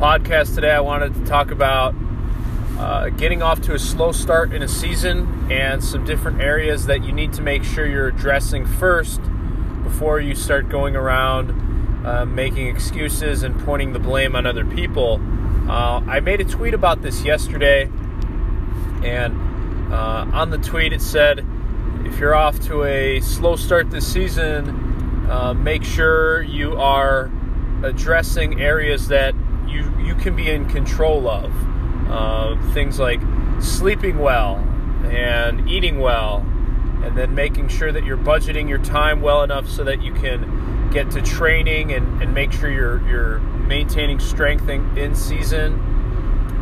podcast today, I wanted to talk about uh, getting off to a slow start in a season and some different areas that you need to make sure you're addressing first before you start going around uh, making excuses and pointing the blame on other people. Uh, I made a tweet about this yesterday, and uh, on the tweet it said, if you're off to a slow start this season, uh, make sure you are addressing areas that you you can be in control of. Uh, things like sleeping well and eating well, and then making sure that you're budgeting your time well enough so that you can get to training and, and make sure you're you're maintaining strength in, in season.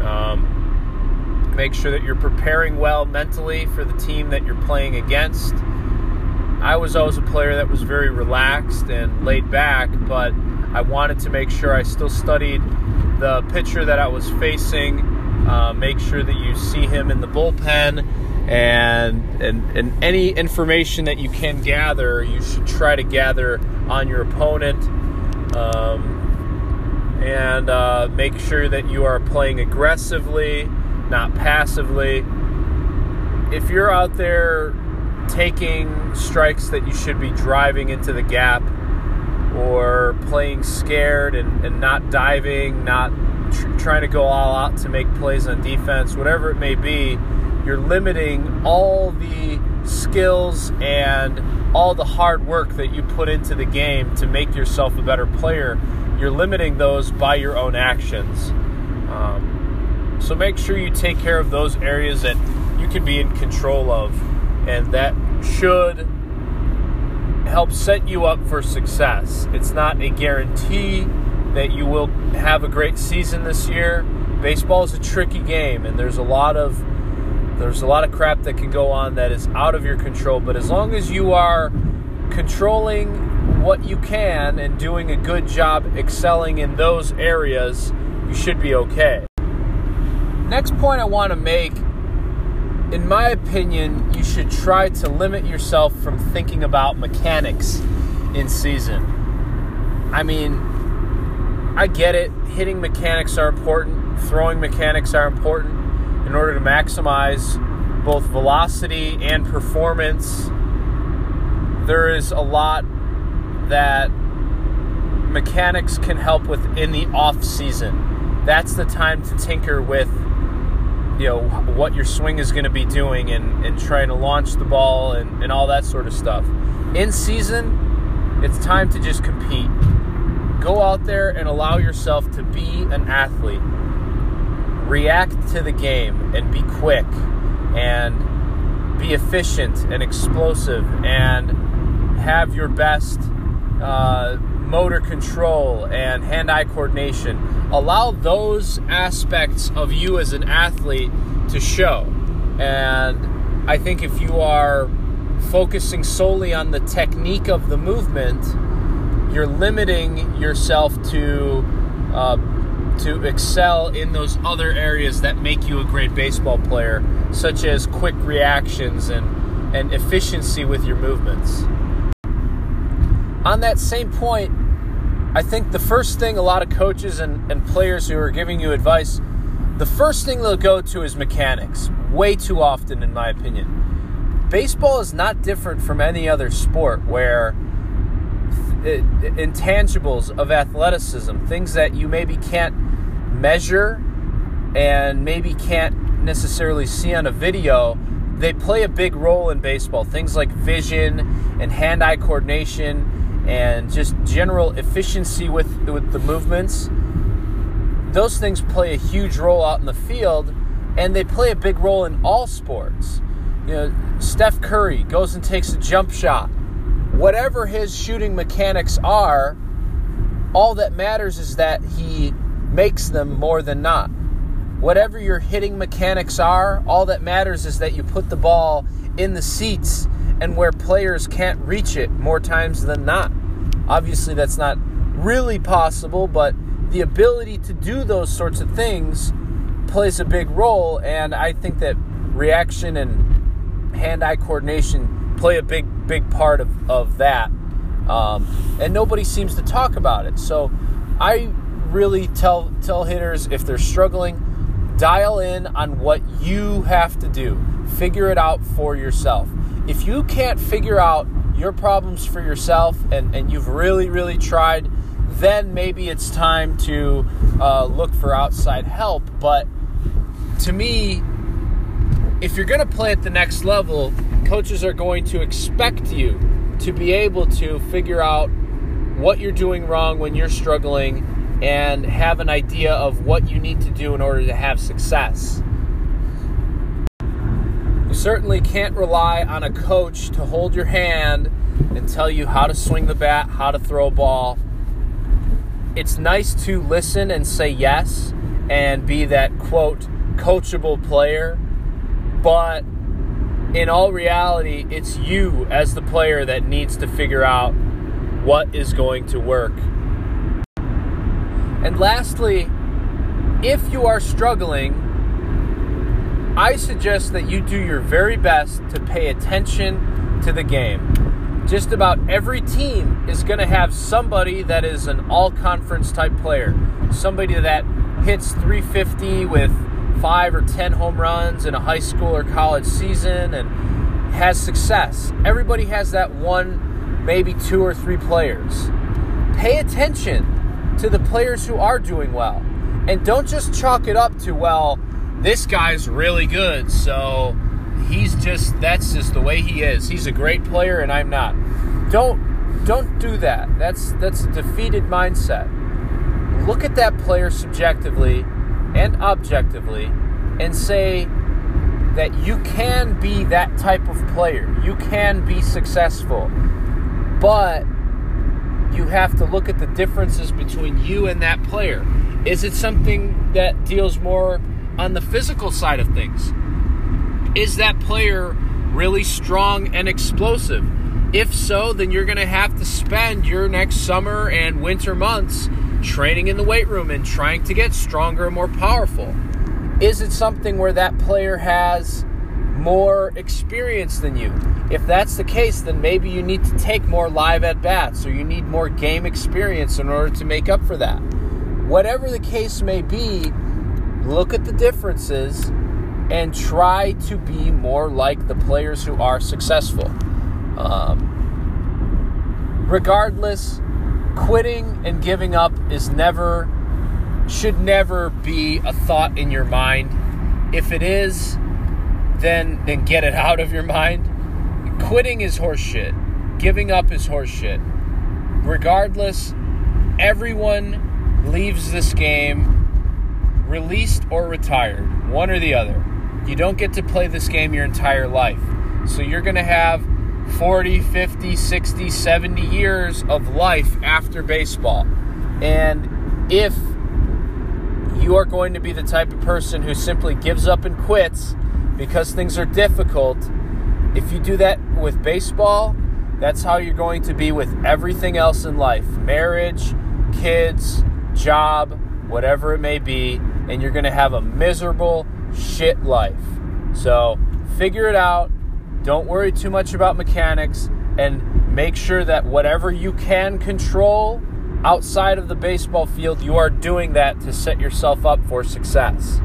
Um, make sure that you're preparing well mentally for the team that you're playing against. I was always a player that was very relaxed and laid back, but I wanted to make sure I still studied the pitcher that I was facing, uh, make sure that you see him in the bullpen, and, and and any information that you can gather, you should try to gather on your opponent, um, and uh, make sure that you are playing aggressively, not passively. If you're out there taking strikes that you should be driving into the gap or playing scared and, and not diving, not tr- trying to go all out to make plays on defense, whatever it may be, you're limiting all the skills and all the hard work that you put into the game to make yourself a better player. You're limiting those by your own actions. Um, so make sure you take care of those areas that you can be in control of, and that should help set you up for success. It's not a guarantee that you will have a great season this year. Baseball is a tricky game and there's a lot of there's a lot of crap that can go on that is out of your control, but as long as you are controlling what you can and doing a good job excelling in those areas, you should be okay. Next point I want to make in my opinion, you should try to limit yourself from thinking about mechanics in season. I mean, I get it. Hitting mechanics are important, throwing mechanics are important in order to maximize both velocity and performance. There is a lot that mechanics can help with in the off season. That's the time to tinker with you know what your swing is going to be doing and, and trying to launch the ball and, and all that sort of stuff. In season it's time to just compete. Go out there and allow yourself to be an athlete. React to the game and be quick and be efficient and explosive and have your best uh, motor control and hand-eye coordination. Allow those aspects of you as an athlete to show. And i think if you are focusing solely on the technique of the movement you're limiting yourself to uh, to excel in those other areas that make you a great baseball player such as quick reactions and and efficiency with your movements on that same point, I think the first thing a lot of coaches and, and players who are giving you advice, the first thing they'll go to is mechanics, way too often, in my opinion. Baseball is not different from any other sport where intangibles of athleticism, things that you maybe can't measure and maybe can't necessarily see on a video, they play a big role in baseball. Things like vision and hand eye coordination and just general efficiency with, with the movements, those things play a huge role out in the field, and they play a big role in all sports. You know, Steph Curry goes and takes a jump shot. Whatever his shooting mechanics are, all that matters is that he makes them more than not. Whatever your hitting mechanics are, all that matters is that you put the ball in the seats and where players can't reach it more times than not. Obviously, that's not really possible, but the ability to do those sorts of things plays a big role, and I think that reaction and hand-eye coordination play a big, big part of, of that. Um, and nobody seems to talk about it. So I really tell tell hitters if they're struggling, dial in on what you have to do. Figure it out for yourself. If you can't figure out your problems for yourself and, and you've really, really tried, then maybe it's time to uh, look for outside help. But to me, if you're going to play at the next level, coaches are going to expect you to be able to figure out what you're doing wrong when you're struggling and have an idea of what you need to do in order to have success. Certainly can't rely on a coach to hold your hand and tell you how to swing the bat, how to throw a ball. It's nice to listen and say yes and be that quote coachable player, but in all reality, it's you as the player that needs to figure out what is going to work. And lastly, if you are struggling, I suggest that you do your very best to pay attention to the game. Just about every team is going to have somebody that is an all conference type player, somebody that hits 350 with five or 10 home runs in a high school or college season and has success. Everybody has that one, maybe two or three players. Pay attention to the players who are doing well. And don't just chalk it up to, well, this guy's really good, so he's just that's just the way he is. He's a great player and I'm not. Don't don't do that. That's that's a defeated mindset. Look at that player subjectively and objectively and say that you can be that type of player. You can be successful. But you have to look at the differences between you and that player. Is it something that deals more on the physical side of things? Is that player really strong and explosive? If so, then you're going to have to spend your next summer and winter months training in the weight room and trying to get stronger and more powerful? Is it something where that player has more experience than you? If that's the case, then maybe you need to take more live at bats or you need more game experience in order to make up for that. Whatever the case may be, look at the differences and try to be more like the players who are successful. Um, regardless, quitting and giving up is never should never be a thought in your mind. If it is, then then get it out of your mind. Quitting is horseshit. Giving up is horseshit. Regardless, everyone leaves this game released or retired, one or the other. You don't get to play this game your entire life. So you're going to have 40, 50, 60, 70 years of life after baseball. And if you are going to be the type of person who simply gives up and quits because things are difficult, if you do that with baseball, that's how you're going to be with everything else in life marriage, kids, job, whatever it may be, and you're going to have a miserable shit life. So figure it out don't worry too much about mechanics and make sure that whatever you can control outside of the baseball field, you are doing that to set yourself up for success.